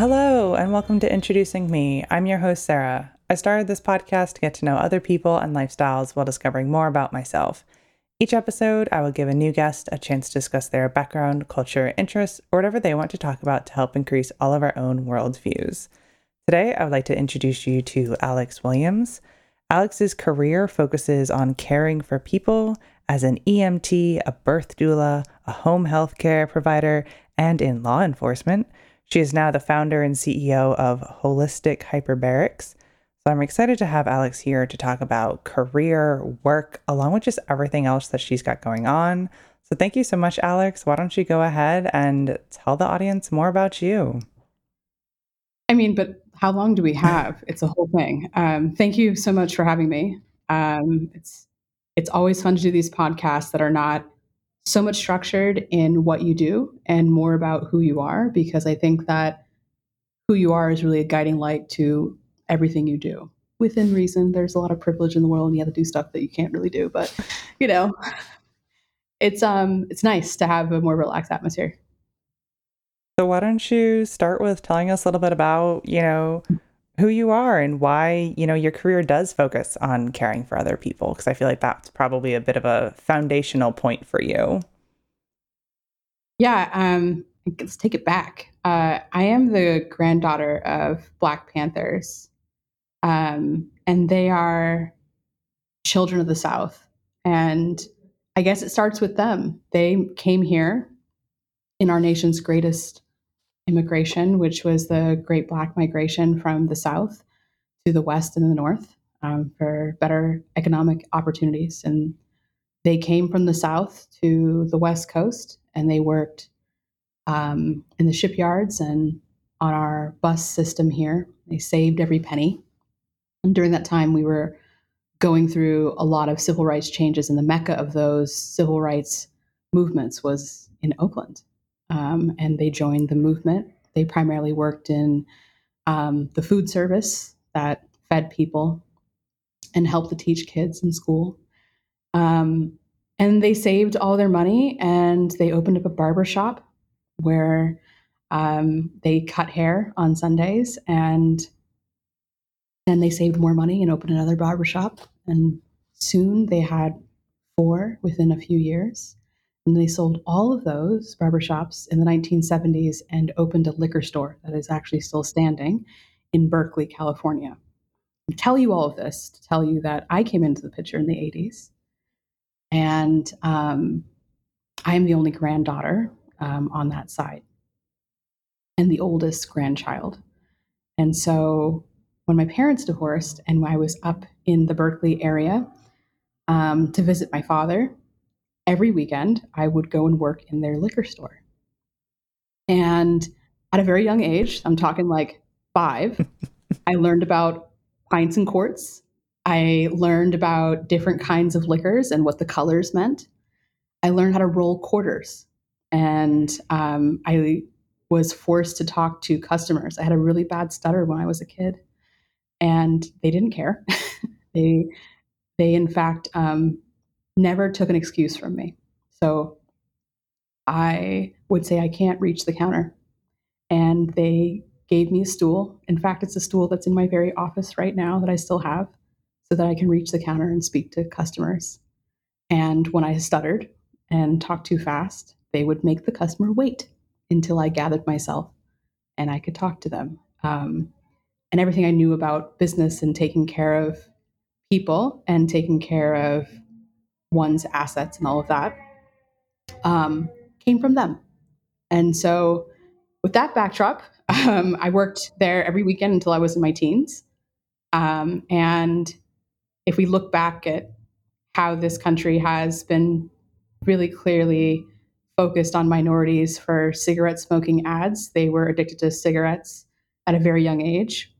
Hello, and welcome to Introducing Me. I'm your host, Sarah. I started this podcast to get to know other people and lifestyles while discovering more about myself. Each episode, I will give a new guest a chance to discuss their background, culture, interests, or whatever they want to talk about to help increase all of our own worldviews. Today, I would like to introduce you to Alex Williams. Alex's career focuses on caring for people as an EMT, a birth doula, a home health care provider, and in law enforcement. She is now the founder and CEO of Holistic Hyperbarics. So I'm excited to have Alex here to talk about career, work, along with just everything else that she's got going on. So thank you so much, Alex. Why don't you go ahead and tell the audience more about you? I mean, but how long do we have? It's a whole thing. Um, thank you so much for having me. Um, it's it's always fun to do these podcasts that are not so much structured in what you do and more about who you are because I think that who you are is really a guiding light to everything you do within reason. There's a lot of privilege in the world and you have to do stuff that you can't really do, but you know, it's um it's nice to have a more relaxed atmosphere. So why don't you start with telling us a little bit about, you know, who you are and why, you know, your career does focus on caring for other people because I feel like that's probably a bit of a foundational point for you. Yeah, um let's take it back. Uh, I am the granddaughter of Black Panthers um, and they are children of the South. And I guess it starts with them. They came here in our nation's greatest immigration, which was the Great Black Migration from the South to the West and the North um, for better economic opportunities. And they came from the South to the West Coast and they worked um, in the shipyards and on our bus system here. They saved every penny and during that time, we were going through a lot of civil rights changes, and the mecca of those civil rights movements was in Oakland. Um, and they joined the movement. They primarily worked in um, the food service that fed people and helped to teach kids in school. Um, and they saved all their money and they opened up a barber shop where um, they cut hair on Sundays and then they saved more money and opened another barber shop. And soon they had four within a few years. And they sold all of those barbershops in the 1970s and opened a liquor store that is actually still standing in Berkeley, California. I tell you all of this to tell you that I came into the picture in the 80s. And um, I am the only granddaughter um, on that side and the oldest grandchild. And so when my parents divorced and I was up in the Berkeley area um, to visit my father, every weekend I would go and work in their liquor store. And at a very young age, I'm talking like five, I learned about pints and quarts. I learned about different kinds of liquors and what the colors meant. I learned how to roll quarters. And um, I was forced to talk to customers. I had a really bad stutter when I was a kid and they didn't care. they they in fact um, never took an excuse from me. So I would say I can't reach the counter, and they gave me a stool. In fact, it's a stool that's in my very office right now that I still have, so that I can reach the counter and speak to customers. And when I stuttered and talked too fast, they would make the customer wait until I gathered myself and I could talk to them. Um, and everything I knew about business and taking care of people and taking care of one's assets and all of that um, came from them. And so, with that backdrop, um, I worked there every weekend until I was in my teens. Um, and if we look back at how this country has been really clearly focused on minorities for cigarette smoking ads, they were addicted to cigarettes at a very young age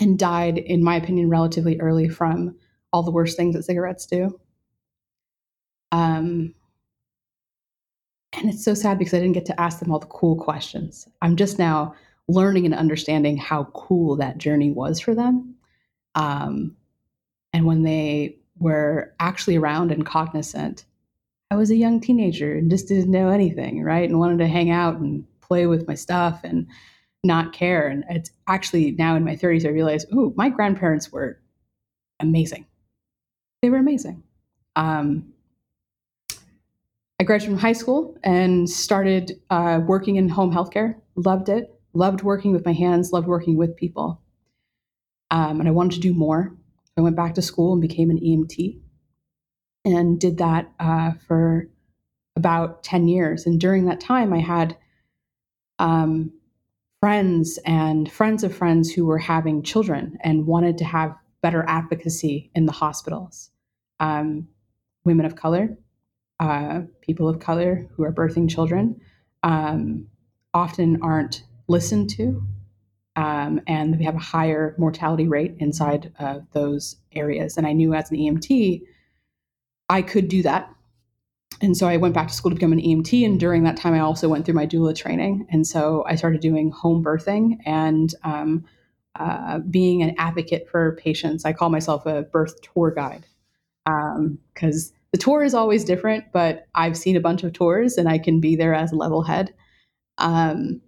and died, in my opinion, relatively early from all the worst things that cigarettes do. Um, and it's so sad because I didn't get to ask them all the cool questions. I'm just now learning and understanding how cool that journey was for them. Um, and when they were actually around and cognizant, I was a young teenager and just didn't know anything, right? And wanted to hang out and play with my stuff and not care. And it's actually now in my 30s, I realize, oh, my grandparents were amazing. They were amazing. Um, I graduated from high school and started uh, working in home healthcare. Loved it. Loved working with my hands. Loved working with people. Um, and I wanted to do more. I went back to school and became an EMT and did that uh, for about 10 years. And during that time, I had um, friends and friends of friends who were having children and wanted to have better advocacy in the hospitals. Um, women of color, uh, people of color who are birthing children um, often aren't listened to, um, and we have a higher mortality rate inside of those areas. And I knew as an EMT, I could do that. And so I went back to school to become an EMT. And during that time, I also went through my doula training. And so I started doing home birthing and um, uh, being an advocate for patients. I call myself a birth tour guide because um, the tour is always different, but I've seen a bunch of tours and I can be there as a level head. Um,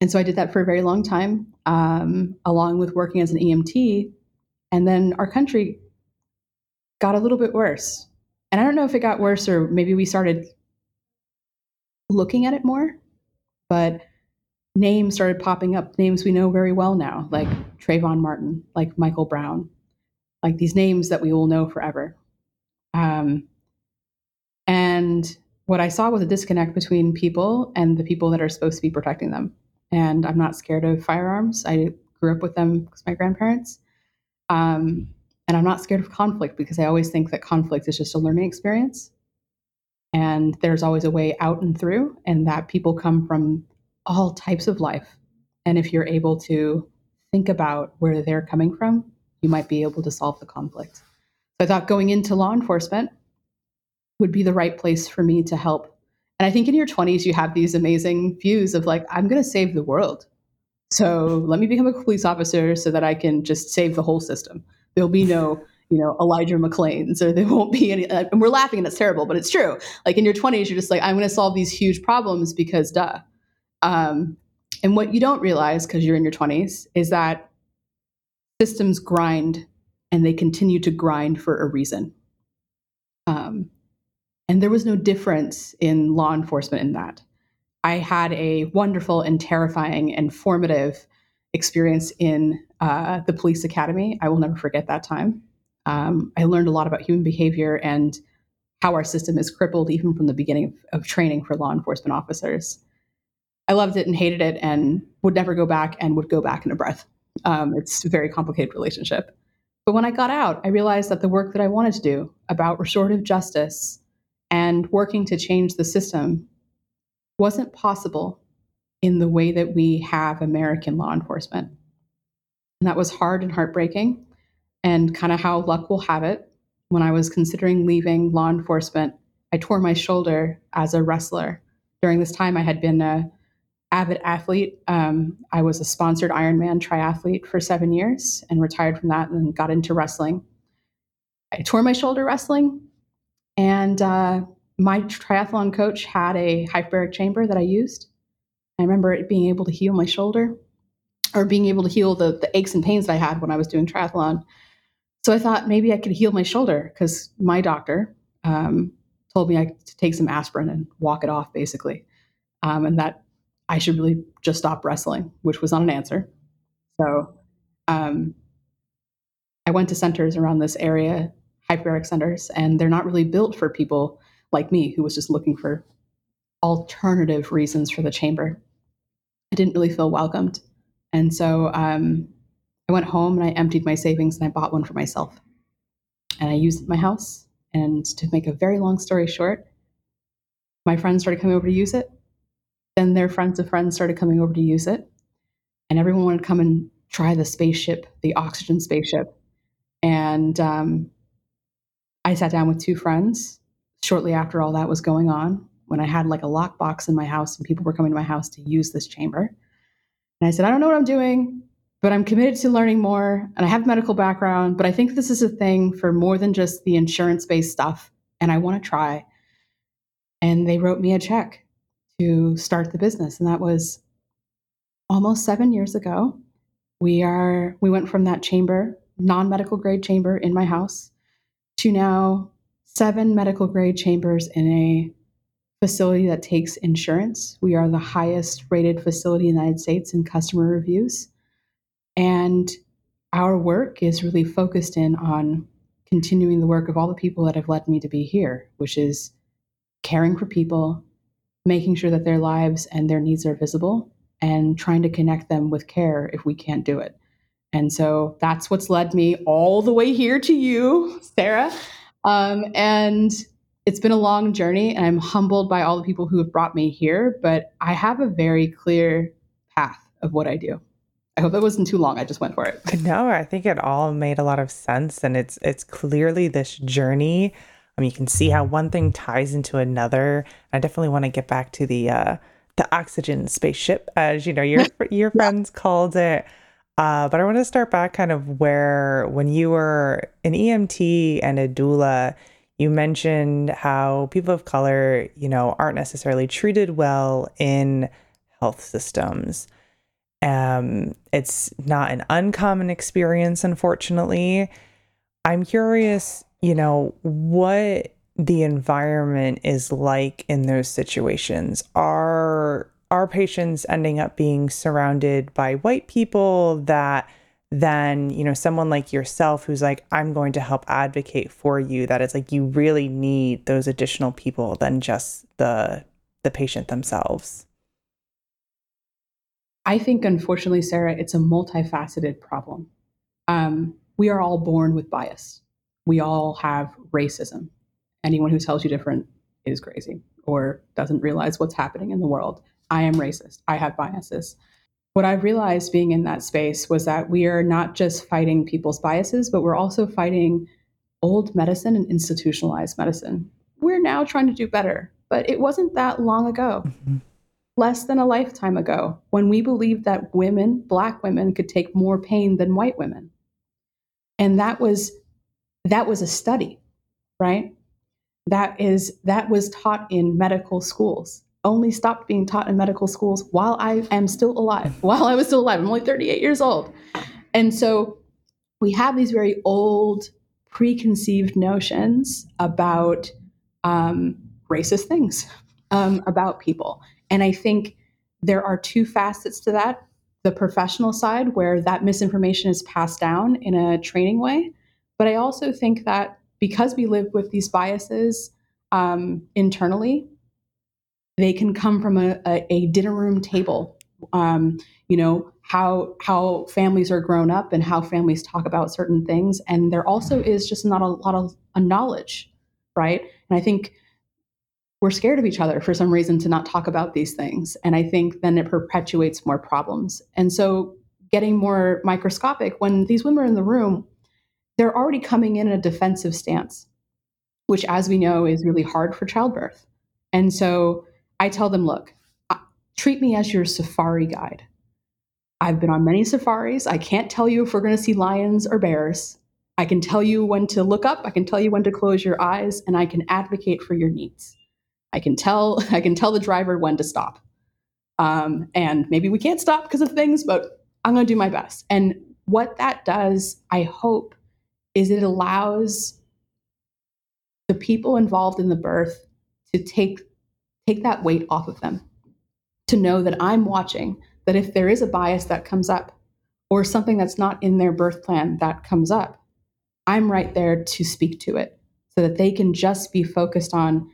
and so I did that for a very long time, um, along with working as an EMT. And then our country got a little bit worse. And I don't know if it got worse or maybe we started looking at it more, but names started popping up, names we know very well now, like Trayvon Martin, like Michael Brown, like these names that we will know forever. Um, and what I saw was a disconnect between people and the people that are supposed to be protecting them. And I'm not scared of firearms. I grew up with them because my grandparents. Um, and I'm not scared of conflict because I always think that conflict is just a learning experience. And there's always a way out and through, and that people come from all types of life. And if you're able to think about where they're coming from, you might be able to solve the conflict. So I thought going into law enforcement would be the right place for me to help. And I think in your 20s, you have these amazing views of like, I'm going to save the world. So let me become a police officer so that I can just save the whole system. There'll be no, you know, Elijah McClain's or there won't be any. Uh, and we're laughing and it's terrible, but it's true. Like in your 20s, you're just like, I'm going to solve these huge problems because duh. Um, and what you don't realize because you're in your 20s is that systems grind and they continue to grind for a reason. Um, and there was no difference in law enforcement in that. I had a wonderful and terrifying and formative experience in uh, the police academy. I will never forget that time. Um, I learned a lot about human behavior and how our system is crippled even from the beginning of, of training for law enforcement officers. I loved it and hated it and would never go back and would go back in a breath. Um, it's a very complicated relationship. But when I got out, I realized that the work that I wanted to do about restorative justice and working to change the system wasn't possible in the way that we have American law enforcement. And that was hard and heartbreaking, and kind of how luck will have it. When I was considering leaving law enforcement, I tore my shoulder as a wrestler. During this time, I had been a avid athlete. Um, I was a sponsored Ironman triathlete for seven years and retired from that and got into wrestling. I tore my shoulder wrestling, and uh, my triathlon coach had a hyperbaric chamber that I used. I remember it being able to heal my shoulder or being able to heal the, the aches and pains that I had when I was doing triathlon. So I thought maybe I could heal my shoulder because my doctor um, told me I to take some aspirin and walk it off, basically, um, and that I should really just stop wrestling, which was not an answer. So um, I went to centers around this area hyperbaric centers, and they're not really built for people like me who was just looking for alternative reasons for the chamber. I didn't really feel welcomed. And so um, I went home and I emptied my savings and I bought one for myself. And I used my house. And to make a very long story short, my friends started coming over to use it. Then their friends of friends started coming over to use it. And everyone wanted to come and try the spaceship, the oxygen spaceship. And um, I sat down with two friends shortly after all that was going on when I had like a lockbox in my house and people were coming to my house to use this chamber. And I said, I don't know what I'm doing, but I'm committed to learning more. And I have medical background, but I think this is a thing for more than just the insurance based stuff. And I want to try. And they wrote me a check to start the business. And that was almost seven years ago, we are we went from that chamber, non-medical grade chamber in my house, to now seven medical grade chambers in a facility that takes insurance. We are the highest rated facility in the United States in customer reviews. And our work is really focused in on continuing the work of all the people that have led me to be here, which is caring for people, making sure that their lives and their needs are visible, and trying to connect them with care if we can't do it. And so that's what's led me all the way here to you, Sarah. Um, and it's been a long journey, and I'm humbled by all the people who have brought me here, but I have a very clear path of what I do. I hope that wasn't too long. I just went for it. No, I think it all made a lot of sense, and it's it's clearly this journey. I mean, you can see how one thing ties into another. I definitely want to get back to the uh, the oxygen spaceship, as you know your your friends called it. Uh, but I want to start back kind of where when you were an EMT and a doula, you mentioned how people of color, you know, aren't necessarily treated well in health systems. Um, it's not an uncommon experience, unfortunately. I'm curious, you know, what the environment is like in those situations. Are are patients ending up being surrounded by white people that then, you know, someone like yourself who's like, I'm going to help advocate for you, that it's like you really need those additional people than just the the patient themselves? I think, unfortunately, Sarah, it's a multifaceted problem. Um, we are all born with bias. We all have racism. Anyone who tells you different is crazy or doesn't realize what's happening in the world. I am racist. I have biases. What I realized being in that space was that we are not just fighting people's biases, but we're also fighting old medicine and institutionalized medicine. We're now trying to do better, but it wasn't that long ago. Mm-hmm less than a lifetime ago when we believed that women, black women, could take more pain than white women. And that was that was a study, right? That is that was taught in medical schools. Only stopped being taught in medical schools while I am still alive. While I was still alive. I'm only 38 years old. And so we have these very old preconceived notions about um, racist things um, about people. And I think there are two facets to that the professional side, where that misinformation is passed down in a training way. But I also think that because we live with these biases um, internally, they can come from a, a, a dinner room table. Um, you know how how families are grown up and how families talk about certain things, and there also is just not a lot of a knowledge, right? And I think we're scared of each other for some reason to not talk about these things. And I think then it perpetuates more problems. And so getting more microscopic, when these women are in the room, they're already coming in a defensive stance, which, as we know, is really hard for childbirth. And so I tell them, look, treat me as your safari guide. I've been on many safaris. I can't tell you if we're going to see lions or bears. I can tell you when to look up, I can tell you when to close your eyes, and I can advocate for your needs. I can tell I can tell the driver when to stop. Um, and maybe we can't stop because of things, but I'm going to do my best. And what that does, I hope, is it allows the people involved in the birth to take take that weight off of them, to know that I'm watching. That if there is a bias that comes up, or something that's not in their birth plan that comes up, I'm right there to speak to it, so that they can just be focused on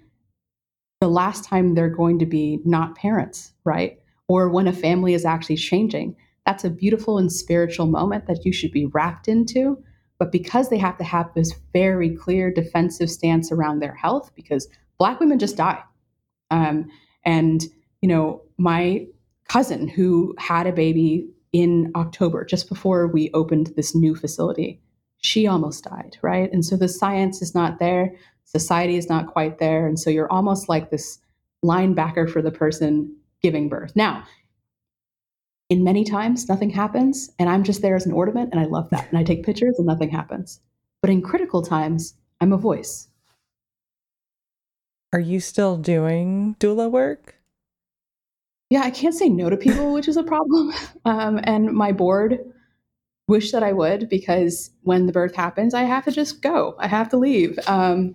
the last time they're going to be not parents, right? Or when a family is actually changing. That's a beautiful and spiritual moment that you should be wrapped into. But because they have to have this very clear defensive stance around their health, because Black women just die. Um, and, you know, my cousin who had a baby in October, just before we opened this new facility, she almost died, right? And so the science is not there society is not quite there. And so you're almost like this linebacker for the person giving birth. Now, in many times, nothing happens, and I'm just there as an ornament, and I love that. And I take pictures, and nothing happens. But in critical times, I'm a voice. Are you still doing doula work? yeah, I can't say no to people, which is a problem. Um, and my board wish that I would because when the birth happens, I have to just go. I have to leave. Um,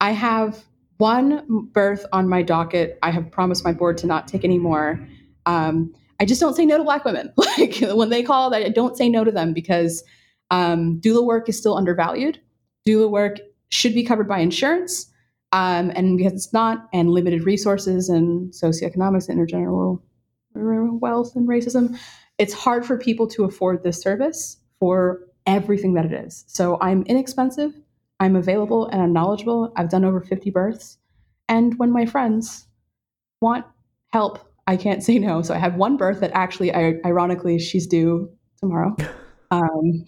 I have one birth on my docket. I have promised my board to not take any more. Um, I just don't say no to black women. Like when they call, I don't say no to them because um, doula work is still undervalued. Doula work should be covered by insurance, um, and because it's not, and limited resources and socioeconomics and intergenerational wealth and racism, it's hard for people to afford this service for everything that it is. So I'm inexpensive, I'm available, and I'm knowledgeable. I've done over 50 births. And when my friends want help, I can't say no. So I have one birth that actually, ironically, she's due tomorrow. Um,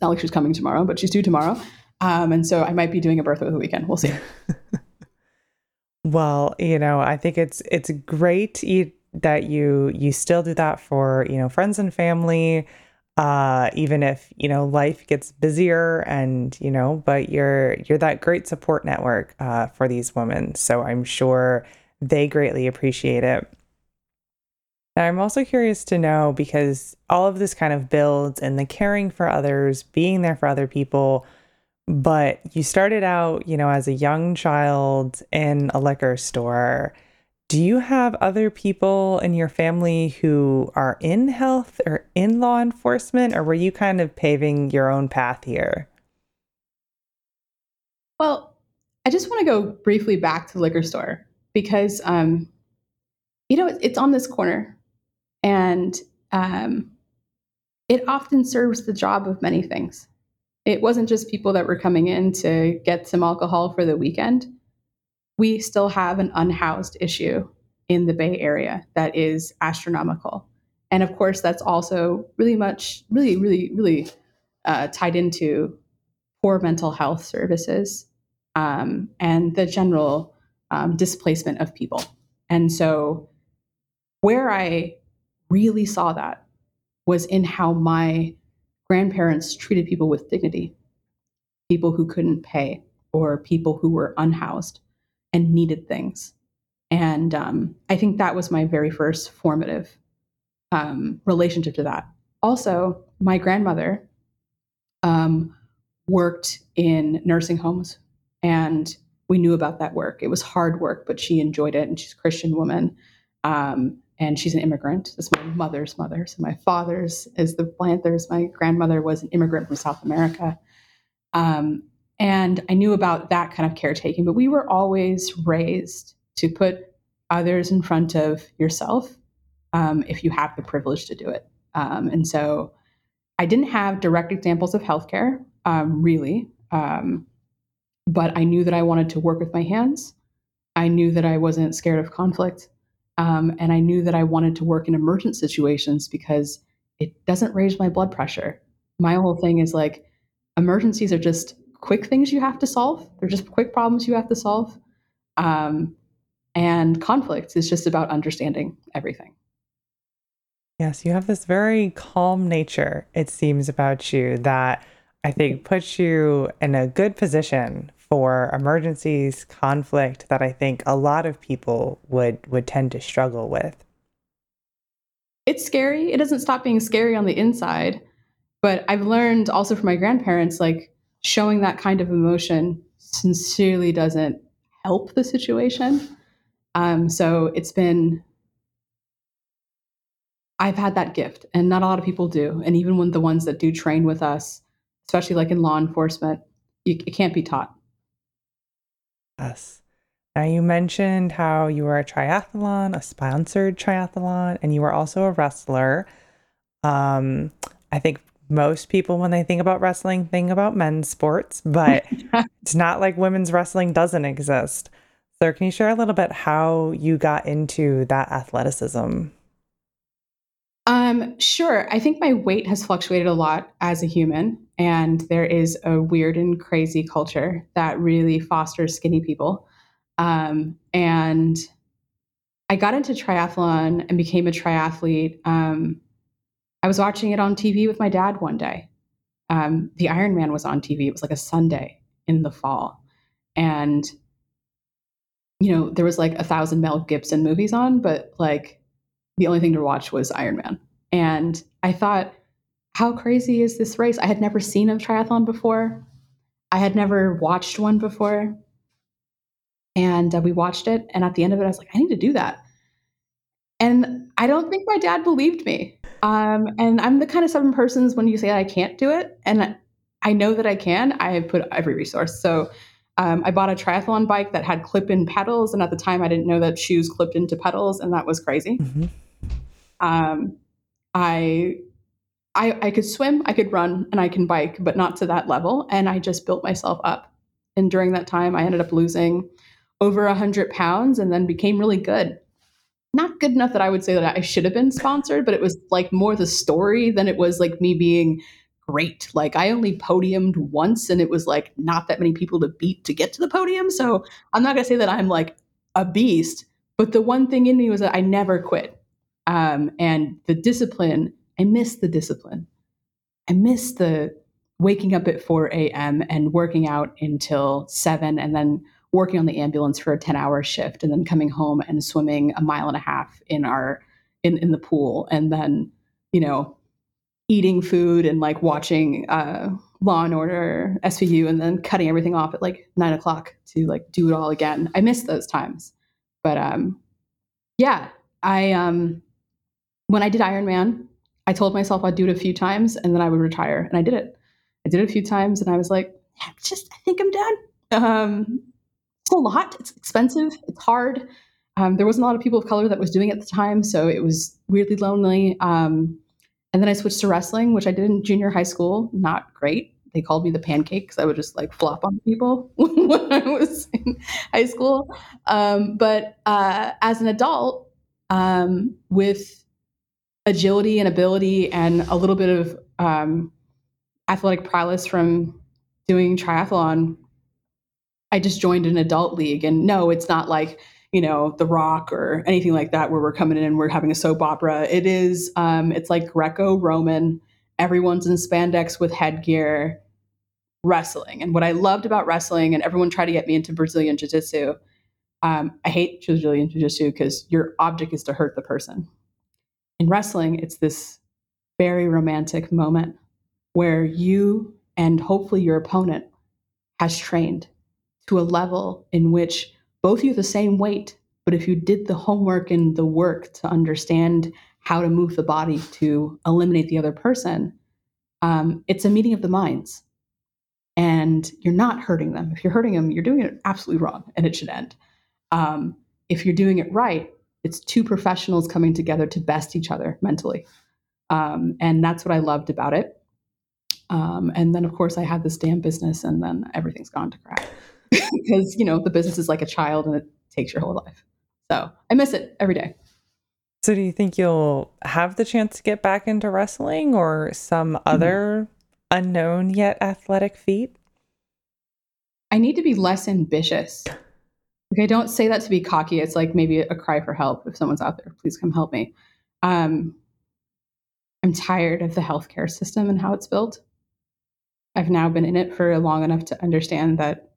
not like she's coming tomorrow, but she's due tomorrow. Um, and so I might be doing a birth over the weekend. We'll see. well, you know, I think it's it's great that you you still do that for you know friends and family uh even if you know life gets busier and you know but you're you're that great support network uh for these women so i'm sure they greatly appreciate it now i'm also curious to know because all of this kind of builds in the caring for others being there for other people but you started out you know as a young child in a liquor store do you have other people in your family who are in health or in law enforcement, or were you kind of paving your own path here? Well, I just want to go briefly back to the liquor store because, um, you know, it's on this corner and um, it often serves the job of many things. It wasn't just people that were coming in to get some alcohol for the weekend we still have an unhoused issue in the Bay Area that is astronomical. And of course, that's also really much, really, really, really uh, tied into poor mental health services um, and the general um, displacement of people. And so, where I really saw that was in how my grandparents treated people with dignity, people who couldn't pay, or people who were unhoused and needed things. And um, I think that was my very first formative um, relationship to that. Also, my grandmother um, worked in nursing homes, and we knew about that work. It was hard work, but she enjoyed it, and she's a Christian woman. Um, and she's an immigrant. That's my mother's mother. So my father's is the Panthers. My grandmother was an immigrant from South America. Um, and I knew about that kind of caretaking, but we were always raised to put others in front of yourself um, if you have the privilege to do it. Um, and so I didn't have direct examples of healthcare, um, really, um, but I knew that I wanted to work with my hands. I knew that I wasn't scared of conflict. Um, and I knew that I wanted to work in emergent situations because it doesn't raise my blood pressure. My whole thing is like, emergencies are just quick things you have to solve. They're just quick problems you have to solve. Um, and conflict is just about understanding everything. Yes, you have this very calm nature, it seems, about you that I think puts you in a good position for emergencies, conflict that I think a lot of people would would tend to struggle with. It's scary. It doesn't stop being scary on the inside, but I've learned also from my grandparents like showing that kind of emotion sincerely doesn't help the situation. Um, so it's been, I've had that gift, and not a lot of people do. And even when the ones that do train with us, especially like in law enforcement, you, it can't be taught. Yes. Now, you mentioned how you were a triathlon, a sponsored triathlon, and you were also a wrestler. Um, I think most people, when they think about wrestling, think about men's sports, but it's not like women's wrestling doesn't exist. So, can you share a little bit how you got into that athleticism? Um, sure. I think my weight has fluctuated a lot as a human, and there is a weird and crazy culture that really fosters skinny people. Um, and I got into triathlon and became a triathlete um, I was watching it on TV with my dad one day. Um, the Ironman was on TV. It was like a Sunday in the fall. And, you know, there was like a thousand Mel Gibson movies on, but like the only thing to watch was Ironman. And I thought, how crazy is this race? I had never seen a triathlon before. I had never watched one before. And uh, we watched it. And at the end of it, I was like, I need to do that. And I don't think my dad believed me. Um, and I'm the kind of seven persons when you say I can't do it, and I know that I can, I have put every resource. So um, I bought a triathlon bike that had clip in pedals. And at the time, I didn't know that shoes clipped into pedals, and that was crazy. Mm-hmm. Um, I I, I could swim, I could run, and I can bike, but not to that level. And I just built myself up. And during that time, I ended up losing over 100 pounds and then became really good. Not good enough that I would say that I should have been sponsored, but it was like more the story than it was like me being great. Like I only podiumed once and it was like not that many people to beat to get to the podium. So I'm not going to say that I'm like a beast, but the one thing in me was that I never quit. Um, and the discipline I miss the discipline. I miss the waking up at 4 a.m. and working out until 7 and then working on the ambulance for a 10 hour shift and then coming home and swimming a mile and a half in our in, in the pool and then you know eating food and like watching uh, law and order svu and then cutting everything off at like nine o'clock to like do it all again i miss those times but um yeah i um when i did ironman I told myself I'd do it a few times and then I would retire. And I did it. I did it a few times and I was like, yeah, just, I think I'm done. Um, it's a lot. It's expensive. It's hard. Um, there wasn't a lot of people of color that was doing it at the time. So it was weirdly lonely. Um, and then I switched to wrestling, which I did in junior high school. Not great. They called me the pancake because I would just like flop on people when I was in high school. Um, but uh, as an adult, um, with agility and ability and a little bit of um, athletic prowess from doing triathlon, I just joined an adult league. And no, it's not like, you know, The Rock or anything like that where we're coming in and we're having a soap opera. It is, um, it's like Greco Roman. Everyone's in spandex with headgear wrestling. And what I loved about wrestling, and everyone tried to get me into Brazilian Jiu Jitsu. Um, I hate Brazilian Jiu Jitsu because your object is to hurt the person in wrestling, it's this very romantic moment where you and hopefully your opponent has trained to a level in which both you the same weight, but if you did the homework and the work to understand how to move the body to eliminate the other person, um, it's a meeting of the minds. And you're not hurting them. If you're hurting them, you're doing it absolutely wrong and it should end. Um, if you're doing it right, it's two professionals coming together to best each other mentally. Um, and that's what I loved about it. Um, and then, of course, I had this damn business, and then everything's gone to crap because you know the business is like a child, and it takes your whole life. So I miss it every day. So, do you think you'll have the chance to get back into wrestling or some mm-hmm. other unknown yet athletic feat? I need to be less ambitious. Okay, don't say that to be cocky. It's like maybe a cry for help. If someone's out there, please come help me. Um, I'm tired of the healthcare system and how it's built. I've now been in it for long enough to understand that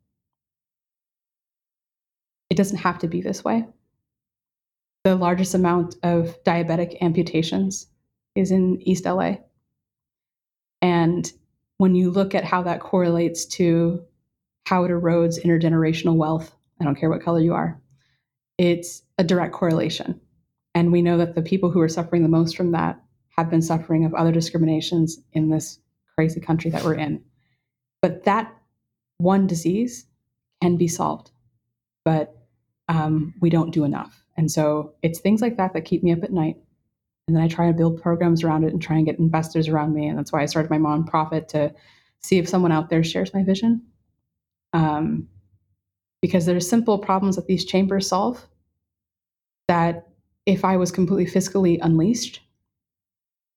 it doesn't have to be this way. The largest amount of diabetic amputations is in East LA. And when you look at how that correlates to how it erodes intergenerational wealth I don't care what color you are. It's a direct correlation. And we know that the people who are suffering the most from that have been suffering of other discriminations in this crazy country that we're in. But that one disease can be solved, but um, we don't do enough. And so it's things like that that keep me up at night. And then I try to build programs around it and try and get investors around me. And that's why I started my nonprofit to see if someone out there shares my vision. Um, because there are simple problems that these chambers solve that if I was completely fiscally unleashed,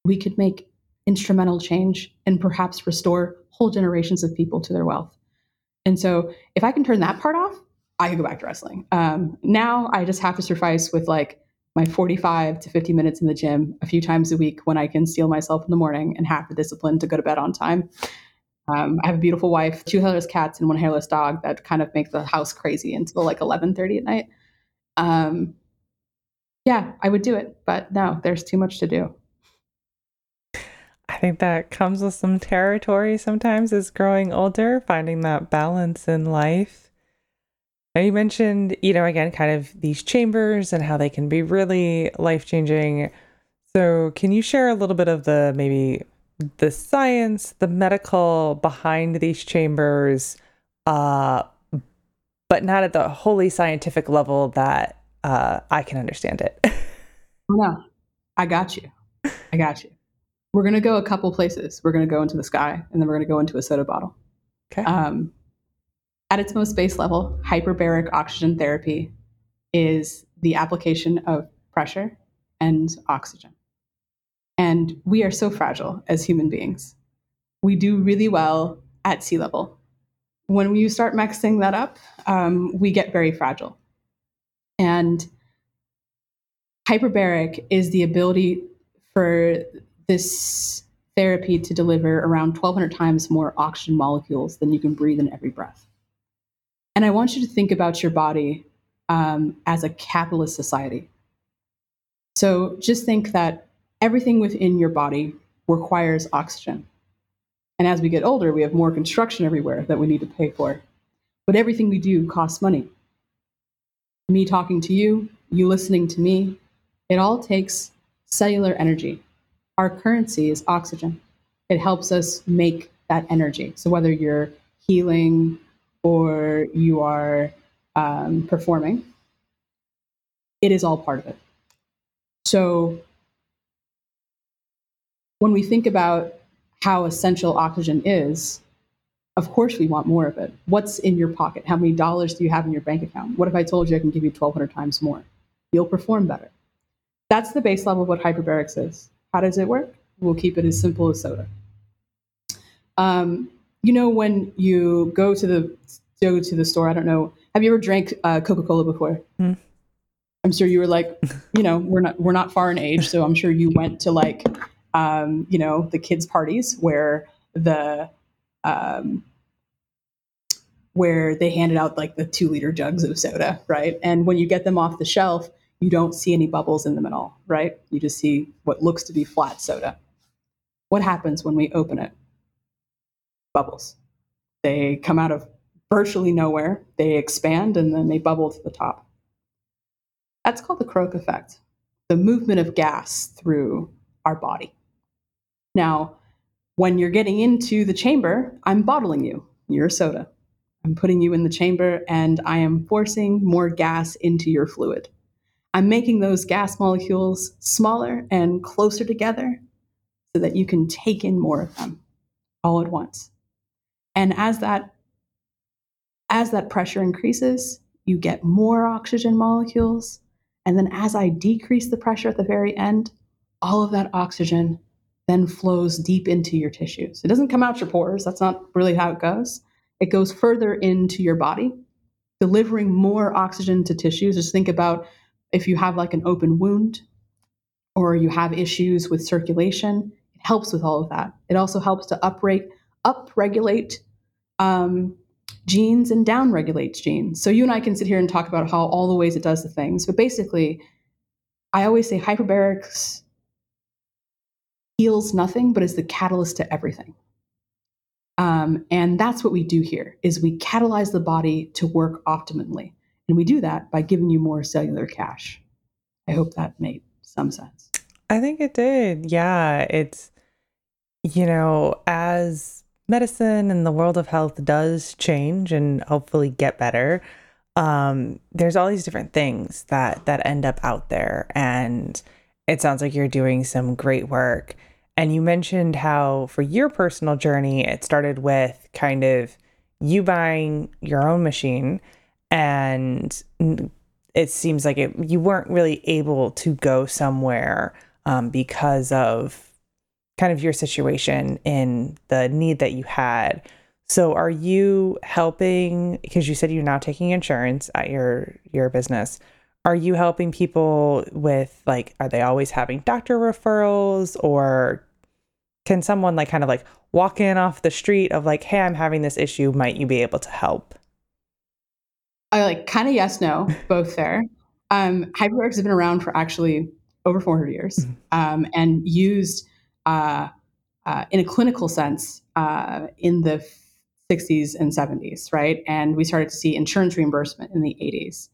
we could make instrumental change and perhaps restore whole generations of people to their wealth. And so if I can turn that part off, I could go back to wrestling. Um, now I just have to suffice with like my 45 to 50 minutes in the gym a few times a week when I can steel myself in the morning and have the discipline to go to bed on time. Um, I have a beautiful wife, two hairless cats, and one hairless dog that kind of make the house crazy until like 11:30 at night. Um, yeah, I would do it. But no, there's too much to do. I think that comes with some territory sometimes as growing older, finding that balance in life. Now, you mentioned, you know, again, kind of these chambers and how they can be really life changing. So, can you share a little bit of the maybe the science, the medical behind these chambers, uh, but not at the wholly scientific level that uh, I can understand it? no, I got you. I got you. We're going to go a couple places. We're going to go into the sky and then we're going to go into a soda bottle. Okay. Um, at its most base level, hyperbaric oxygen therapy is the application of pressure and oxygen. And we are so fragile as human beings. We do really well at sea level. When you start mixing that up, um, we get very fragile. And hyperbaric is the ability for this therapy to deliver around 1,200 times more oxygen molecules than you can breathe in every breath. And I want you to think about your body um, as a capitalist society. So just think that everything within your body requires oxygen. And as we get older, we have more construction everywhere that we need to pay for. But everything we do costs money. Me talking to you, you listening to me, it all takes cellular energy our currency is oxygen. It helps us make that energy. So whether you're healing or you are um, performing, it is all part of it. So when we think about how essential oxygen is, of course we want more of it. What's in your pocket? How many dollars do you have in your bank account? What if I told you I can give you 1,200 times more? You'll perform better. That's the base level of what hyperbarics is. How does it work? We'll keep it as simple as soda. Um, you know, when you go to the go to the store, I don't know. Have you ever drank uh, Coca Cola before? Mm. I'm sure you were like, you know, we're not we're not far in age, so I'm sure you went to like, um, you know, the kids' parties where the um, where they handed out like the two liter jugs of soda, right? And when you get them off the shelf, you don't see any bubbles in them at all, right? You just see what looks to be flat soda. What happens when we open it? Bubbles. They come out of virtually nowhere, they expand, and then they bubble to the top. That's called the Koch effect, the movement of gas through our body. Now, when you're getting into the chamber, I'm bottling you. You're a soda. I'm putting you in the chamber and I am forcing more gas into your fluid. I'm making those gas molecules smaller and closer together so that you can take in more of them all at once. And as that as that pressure increases, you get more oxygen molecules. And then as I decrease the pressure at the very end, all of that oxygen then flows deep into your tissues. It doesn't come out your pores. That's not really how it goes. It goes further into your body, delivering more oxygen to tissues. Just think about if you have like an open wound or you have issues with circulation, it helps with all of that. It also helps to uprate, upregulate um, genes and downregulates genes. So you and I can sit here and talk about how all the ways it does the things, but basically, I always say hyperbarics heals nothing, but is the catalyst to everything. Um, and that's what we do here: is we catalyze the body to work optimally. And we do that by giving you more cellular cash. I hope that made some sense. I think it did. Yeah. It's, you know, as medicine and the world of health does change and hopefully get better, um, there's all these different things that that end up out there. And it sounds like you're doing some great work. And you mentioned how for your personal journey, it started with kind of you buying your own machine and it seems like it you weren't really able to go somewhere um, because of kind of your situation and the need that you had. So are you helping because you said you're now taking insurance at your your business. Are you helping people with like are they always having doctor referrals or can someone like kind of like walk in off the street of like hey I'm having this issue might you be able to help? I like kind of yes, no, both there. Um, hyperbarics have been around for actually over 400 years mm-hmm. um, and used uh, uh, in a clinical sense uh, in the 60s and 70s, right? And we started to see insurance reimbursement in the 80s.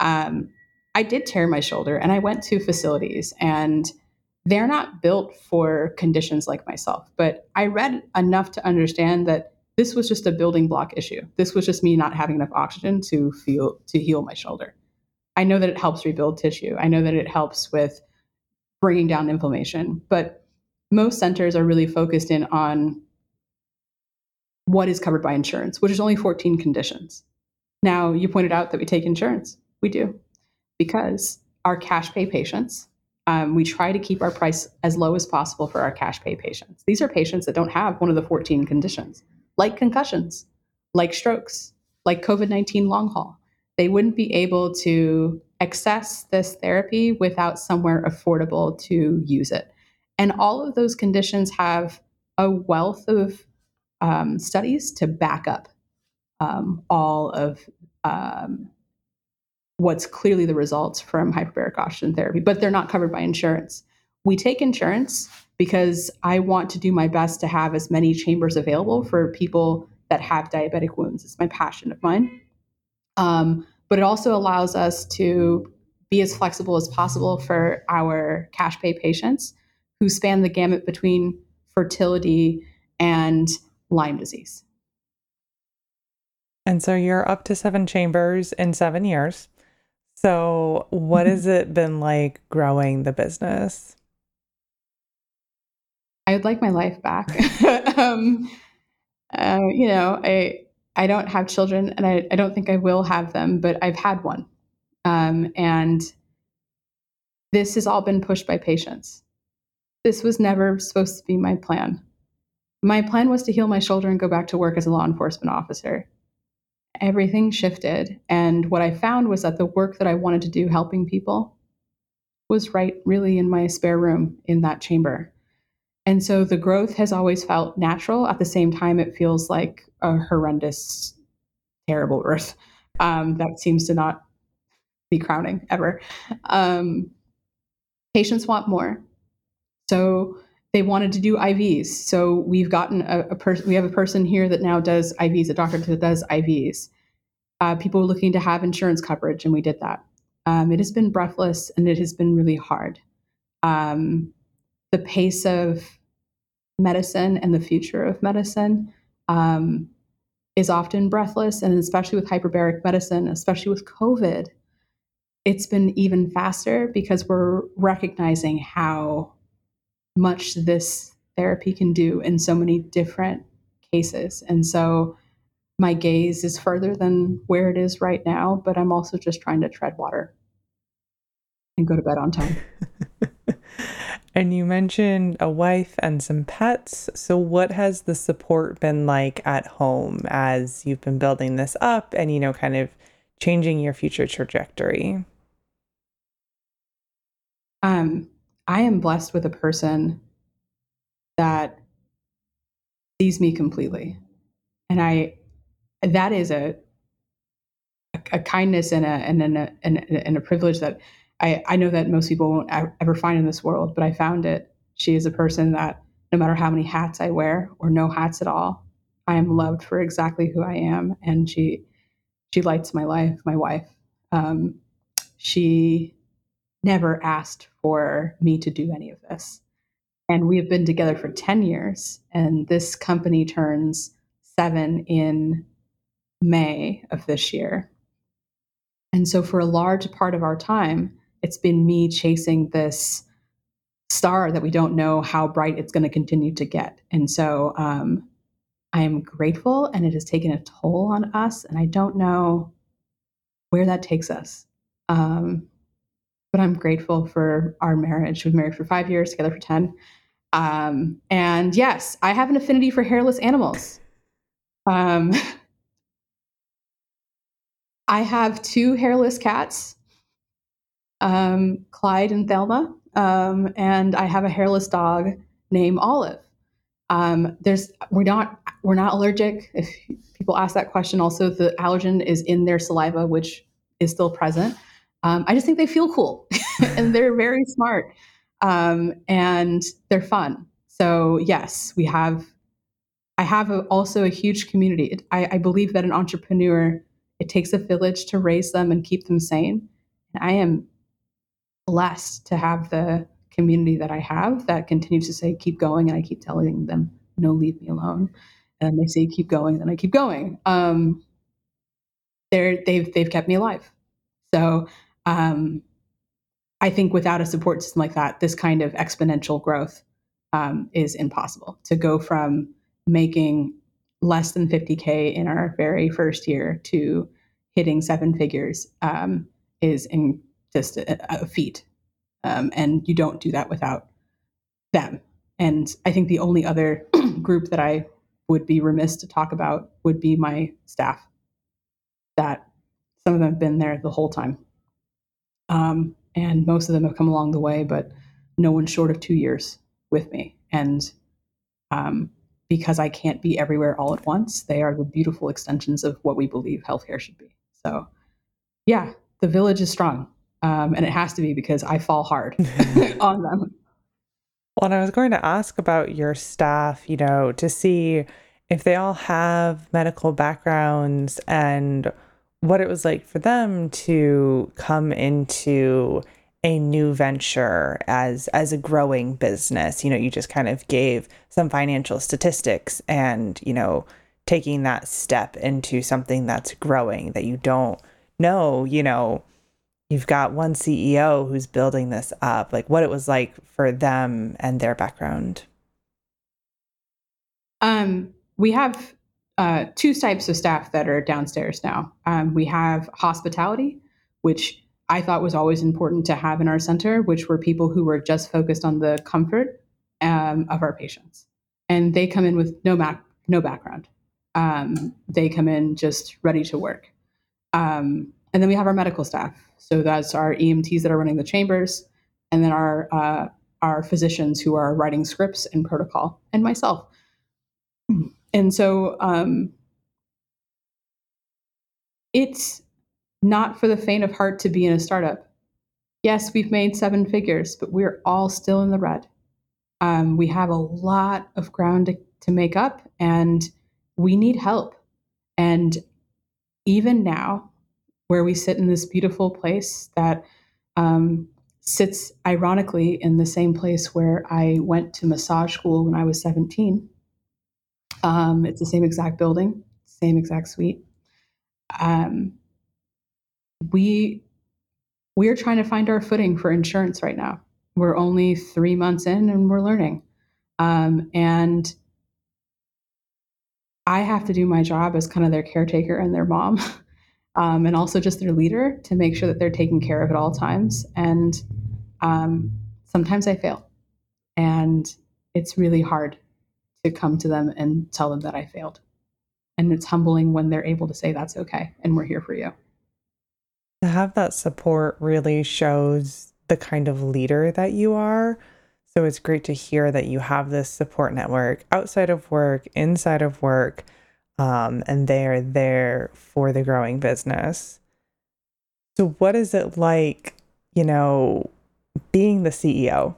Um, I did tear my shoulder and I went to facilities and they're not built for conditions like myself. But I read enough to understand that this was just a building block issue. This was just me not having enough oxygen to feel to heal my shoulder. I know that it helps rebuild tissue. I know that it helps with bringing down inflammation, but most centers are really focused in on what is covered by insurance, which is only 14 conditions. Now, you pointed out that we take insurance. We do because our cash pay patients, um, we try to keep our price as low as possible for our cash pay patients. These are patients that don't have one of the 14 conditions, like concussions, like strokes, like COVID 19 long haul. They wouldn't be able to access this therapy without somewhere affordable to use it. And all of those conditions have a wealth of um, studies to back up um, all of um, what's clearly the results from hyperbaric oxygen therapy, but they're not covered by insurance. We take insurance because I want to do my best to have as many chambers available for people that have diabetic wounds. It's my passion of mine. Um, but it also allows us to be as flexible as possible for our cash pay patients who span the gamut between fertility and Lyme disease. And so you're up to seven chambers in seven years. So, what has it been like growing the business? I would like my life back. um, uh, you know, I I don't have children, and I, I don't think I will have them, but I've had one, um, and this has all been pushed by patients. This was never supposed to be my plan. My plan was to heal my shoulder and go back to work as a law enforcement officer everything shifted. And what I found was that the work that I wanted to do helping people was right really in my spare room in that chamber. And so the growth has always felt natural. At the same time, it feels like a horrendous, terrible birth um, that seems to not be crowning ever. Um, patients want more. So they wanted to do IVs. So we've gotten a, a person, we have a person here that now does IVs, a doctor that does IVs. Uh, people were looking to have insurance coverage, and we did that. Um, it has been breathless and it has been really hard. Um, the pace of medicine and the future of medicine um, is often breathless, and especially with hyperbaric medicine, especially with COVID, it's been even faster because we're recognizing how much this therapy can do in so many different cases. And so my gaze is further than where it is right now, but I'm also just trying to tread water and go to bed on time. and you mentioned a wife and some pets. So, what has the support been like at home as you've been building this up and, you know, kind of changing your future trajectory? Um, I am blessed with a person that sees me completely. And I, that is a, a, kindness and a, and, a, and, a, and a privilege that I, I know that most people won't ever find in this world, but I found it. She is a person that no matter how many hats I wear or no hats at all, I am loved for exactly who I am. And she, she lights my life, my wife. Um, she never asked for me to do any of this. And we have been together for 10 years, and this company turns seven in May of this year. And so, for a large part of our time, it's been me chasing this star that we don't know how bright it's going to continue to get. And so, um, I am grateful, and it has taken a toll on us. And I don't know where that takes us. Um, but I'm grateful for our marriage. We've married for five years, together for 10. Um, and yes, I have an affinity for hairless animals. Um, I have two hairless cats, um, Clyde and Thelma, um, and I have a hairless dog named Olive. Um, there's we're not we're not allergic. If people ask that question, also the allergen is in their saliva, which is still present. Um, I just think they feel cool and they're very smart um, and they're fun. So yes, we have. I have a, also a huge community. It, I, I believe that an entrepreneur it takes a village to raise them and keep them sane. And I am blessed to have the community that I have that continues to say, keep going. And I keep telling them, no, leave me alone. And they say, keep going. And I keep going. Um, they're, they've, they've kept me alive. So um, I think without a support system like that, this kind of exponential growth um, is impossible to go from making less than 50K in our very first year to hitting seven figures um, is in just a, a feat. Um, and you don't do that without them. And I think the only other group that I would be remiss to talk about would be my staff, that some of them have been there the whole time. Um, and most of them have come along the way, but no one short of two years with me. And um, because I can't be everywhere all at once, they are the beautiful extensions of what we believe healthcare should be. So, yeah, the village is strong. Um, and it has to be because I fall hard on them. Well, and I was going to ask about your staff, you know, to see if they all have medical backgrounds and what it was like for them to come into a new venture as as a growing business. You know you just kind of gave some financial statistics and you know taking that step into something that's growing that you don't know you know you've got one CEO who's building this up like what it was like for them and their background. Um we have uh, two types of staff that are downstairs now. Um, we have hospitality, which I thought was always important to have in our center, which were people who were just focused on the comfort um, of our patients, and they come in with no back no background. Um, they come in just ready to work. Um, and then we have our medical staff. So that's our EMTs that are running the chambers, and then our uh, our physicians who are writing scripts and protocol, and myself. And so um, it's not for the faint of heart to be in a startup. Yes, we've made seven figures, but we're all still in the red. Um, we have a lot of ground to, to make up, and we need help. And even now, where we sit in this beautiful place that um, sits ironically in the same place where I went to massage school when I was 17, um, it's the same exact building, same exact suite. Um, we we are trying to find our footing for insurance right now. We're only three months in, and we're learning. Um, and I have to do my job as kind of their caretaker and their mom, um, and also just their leader to make sure that they're taken care of at all times. And um, sometimes I fail, and it's really hard to come to them and tell them that I failed. And it's humbling when they're able to say, that's okay. And we're here for you. To have that support really shows the kind of leader that you are. So it's great to hear that you have this support network outside of work, inside of work, um, and they're there for the growing business. So, what is it like, you know, being the CEO?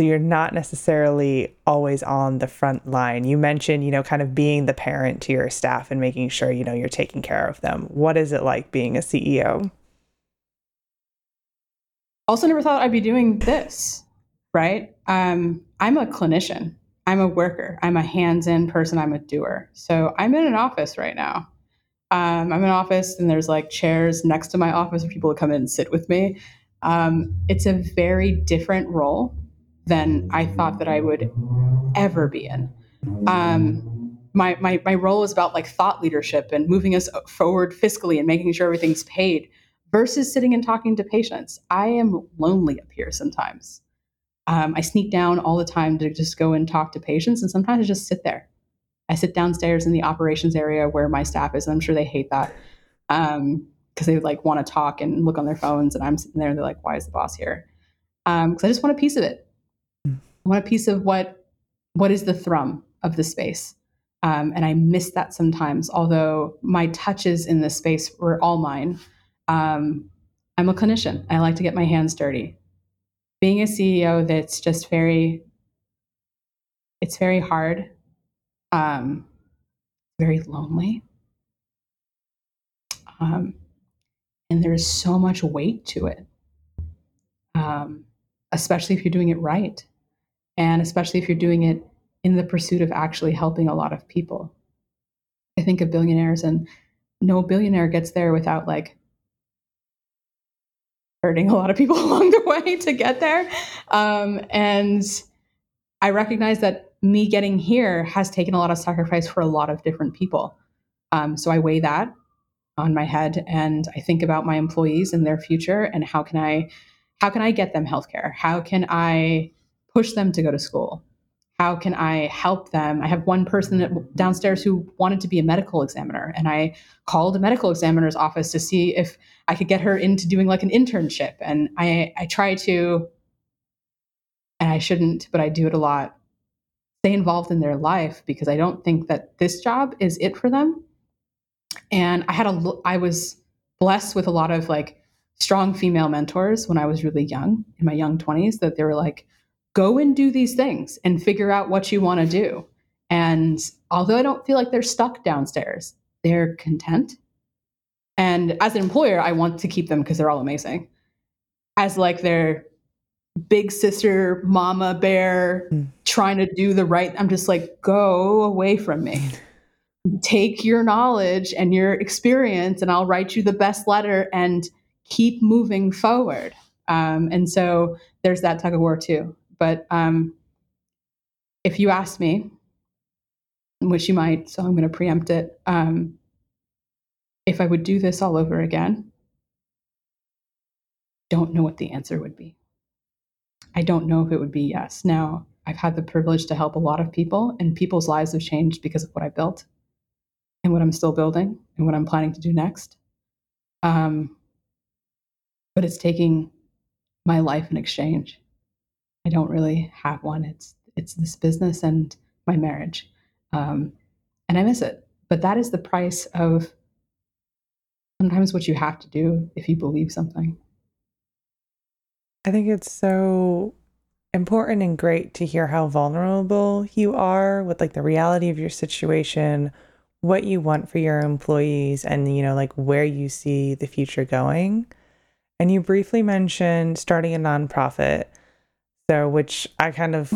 So you're not necessarily always on the front line. You mentioned, you know, kind of being the parent to your staff and making sure, you know, you're taking care of them. What is it like being a CEO? Also, never thought I'd be doing this, right? Um, I'm a clinician. I'm a worker. I'm a hands-in person. I'm a doer. So I'm in an office right now. Um, I'm in an office, and there's like chairs next to my office for people to come in and sit with me. Um, it's a very different role than I thought that I would ever be in. Um, my, my, my role is about like thought leadership and moving us forward fiscally and making sure everything's paid versus sitting and talking to patients. I am lonely up here sometimes. Um, I sneak down all the time to just go and talk to patients, and sometimes I just sit there. I sit downstairs in the operations area where my staff is, and I'm sure they hate that because um, they like want to talk and look on their phones, and I'm sitting there and they're like, "Why is the boss here?" Because um, I just want a piece of it. I want a piece of what what is the thrum of the space. Um, and I miss that sometimes, although my touches in this space were all mine. Um, I'm a clinician. I like to get my hands dirty. Being a CEO that's just very, it's very hard, um, very lonely. Um, and there's so much weight to it, um, especially if you're doing it right. And especially if you're doing it in the pursuit of actually helping a lot of people. I think of billionaires, and no billionaire gets there without like hurting a lot of people along the way to get there. Um, and I recognize that me getting here has taken a lot of sacrifice for a lot of different people. Um, so I weigh that on my head and I think about my employees and their future and how can I how can I get them healthcare? How can I push them to go to school? How can I help them? I have one person downstairs who wanted to be a medical examiner, and I called a medical examiner's office to see if I could get her into doing like an internship. And I, I try to, and I shouldn't, but I do it a lot, stay involved in their life because I don't think that this job is it for them. And I had a, I was blessed with a lot of like strong female mentors when I was really young, in my young 20s, that they were like, go and do these things and figure out what you want to do. And although I don't feel like they're stuck downstairs, they're content. And as an employer, I want to keep them because they're all amazing. As like their big sister, mama bear, mm. trying to do the right, I'm just like, go away from me. Take your knowledge and your experience, and I'll write you the best letter and keep moving forward. Um, and so there's that tug of war too. But um, if you ask me, which you might, so I'm going to preempt it, um, if I would do this all over again, don't know what the answer would be. I don't know if it would be yes. Now, I've had the privilege to help a lot of people, and people's lives have changed because of what I built and what I'm still building and what I'm planning to do next. Um, but it's taking my life in exchange. I don't really have one. It's it's this business and my marriage, um, and I miss it. But that is the price of sometimes what you have to do if you believe something. I think it's so important and great to hear how vulnerable you are with like the reality of your situation, what you want for your employees, and you know, like where you see the future going. And you briefly mentioned starting a nonprofit. So, which I kind of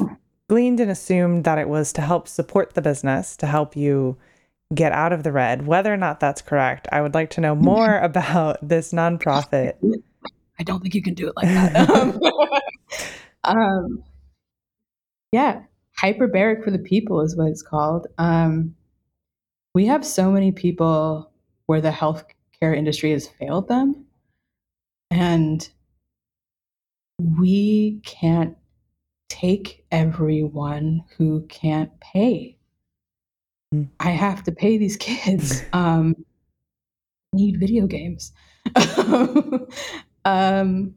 gleaned and assumed that it was to help support the business, to help you get out of the red. Whether or not that's correct, I would like to know more about this nonprofit. I don't think you can do it like that. um, um, yeah, hyperbaric for the people is what it's called. Um, we have so many people where the healthcare industry has failed them, and we can't take everyone who can't pay. Mm. I have to pay these kids. Um, need video games. um,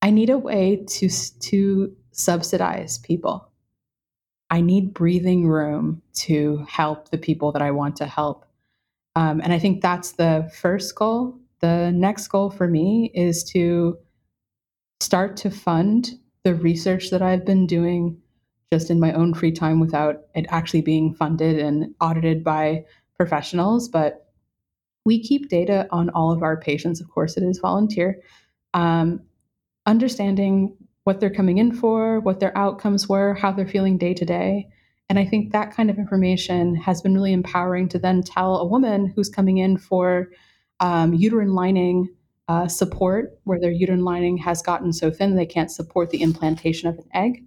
I need a way to to subsidize people. I need breathing room to help the people that I want to help. Um, and I think that's the first goal. The next goal for me is to start to fund the research that I've been doing just in my own free time without it actually being funded and audited by professionals. But we keep data on all of our patients. Of course, it is volunteer. Um, understanding what they're coming in for, what their outcomes were, how they're feeling day to day. And I think that kind of information has been really empowering to then tell a woman who's coming in for um, uterine lining uh, support where their uterine lining has gotten so thin they can't support the implantation of an egg.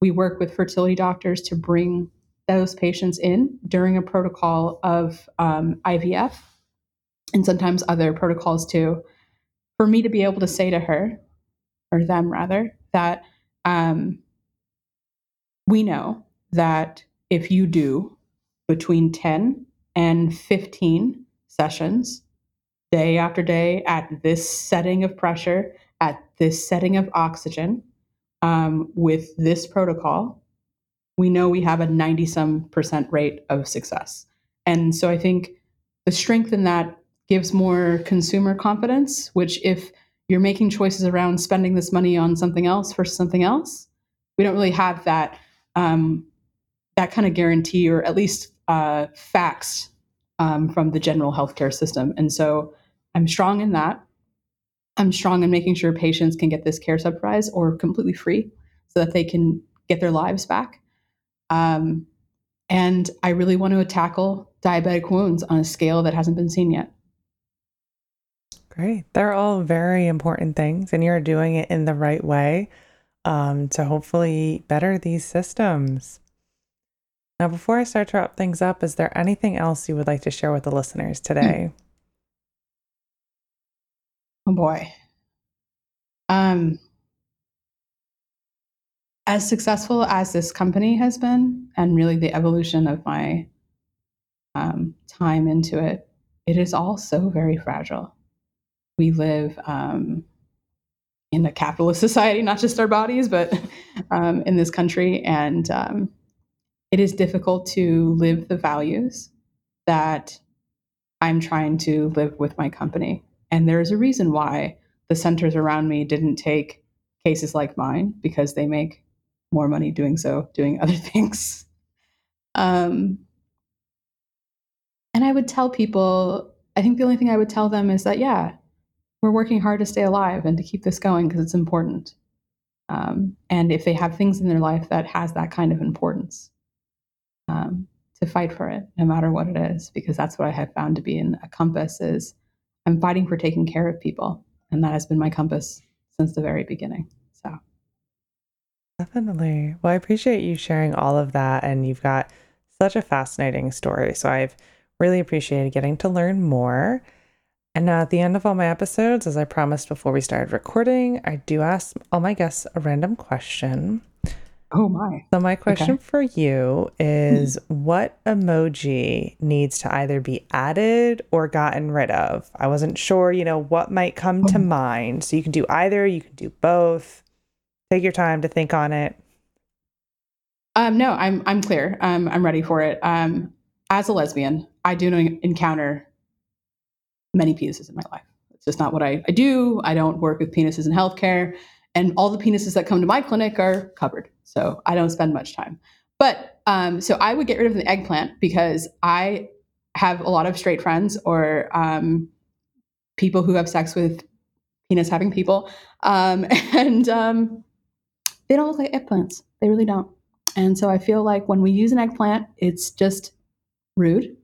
We work with fertility doctors to bring those patients in during a protocol of um, IVF and sometimes other protocols too, for me to be able to say to her, or them rather, that um, we know that if you do between 10 and 15 sessions day after day at this setting of pressure, at this setting of oxygen, um, with this protocol, we know we have a 90 some percent rate of success. And so I think the strength in that gives more consumer confidence, which if you're making choices around spending this money on something else versus something else. We don't really have that um, that kind of guarantee, or at least uh, facts um, from the general healthcare system. And so, I'm strong in that. I'm strong in making sure patients can get this care subsidized or completely free, so that they can get their lives back. Um, and I really want to tackle diabetic wounds on a scale that hasn't been seen yet. Great. They're all very important things, and you're doing it in the right way um, to hopefully better these systems. Now, before I start to wrap things up, is there anything else you would like to share with the listeners today? Oh boy. Um, as successful as this company has been, and really the evolution of my um, time into it, it is all so very fragile. We live um, in a capitalist society, not just our bodies, but um, in this country. And um, it is difficult to live the values that I'm trying to live with my company. And there's a reason why the centers around me didn't take cases like mine because they make more money doing so, doing other things. Um, and I would tell people, I think the only thing I would tell them is that, yeah, we're working hard to stay alive and to keep this going because it's important. Um, and if they have things in their life that has that kind of importance, um, to fight for it, no matter what it is, because that's what I have found to be in a compass is I'm fighting for taking care of people, and that has been my compass since the very beginning. So. Definitely. Well, I appreciate you sharing all of that. And you've got such a fascinating story. So I've really appreciated getting to learn more. And now, at the end of all my episodes, as I promised before we started recording, I do ask all my guests a random question. Oh, my. So, my question okay. for you is what emoji needs to either be added or gotten rid of? I wasn't sure, you know, what might come to oh. mind. So, you can do either, you can do both. Take your time to think on it. Um, no, I'm I'm clear. Um, I'm ready for it. Um, as a lesbian, I do encounter many penises in my life. It's just not what I, I do. I don't work with penises in healthcare. And all the penises that come to my clinic are covered. So I don't spend much time. But um, so I would get rid of the eggplant because I have a lot of straight friends or um, people who have sex with penis having people. Um, and um, they don't look like eggplants. They really don't. And so I feel like when we use an eggplant, it's just rude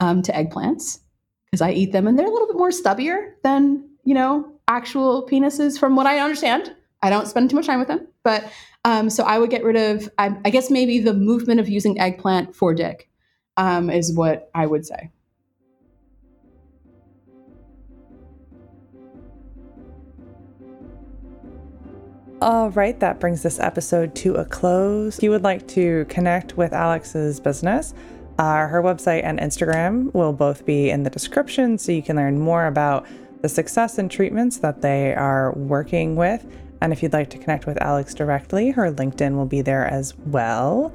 um, to eggplants because I eat them and they're a little bit more stubbier than, you know, actual penises from what I understand. I don't spend too much time with them. But um, so I would get rid of, I, I, guess maybe the movement of using eggplant for dick um, is what I would say. All right, that brings this episode to a close. If you would like to connect with Alex's business, uh, her website and Instagram will both be in the description so you can learn more about the success and treatments that they are working with. And if you'd like to connect with Alex directly, her LinkedIn will be there as well.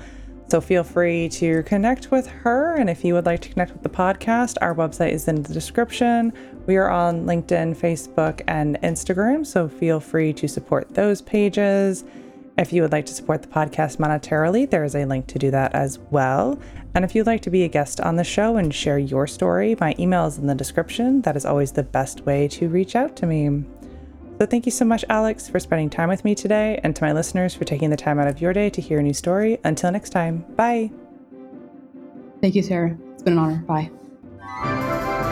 So feel free to connect with her. And if you would like to connect with the podcast, our website is in the description. We are on LinkedIn, Facebook, and Instagram. So feel free to support those pages. If you would like to support the podcast monetarily, there is a link to do that as well. And if you'd like to be a guest on the show and share your story, my email is in the description. That is always the best way to reach out to me. So, thank you so much, Alex, for spending time with me today, and to my listeners for taking the time out of your day to hear a new story. Until next time, bye. Thank you, Sarah. It's been an honor. Bye.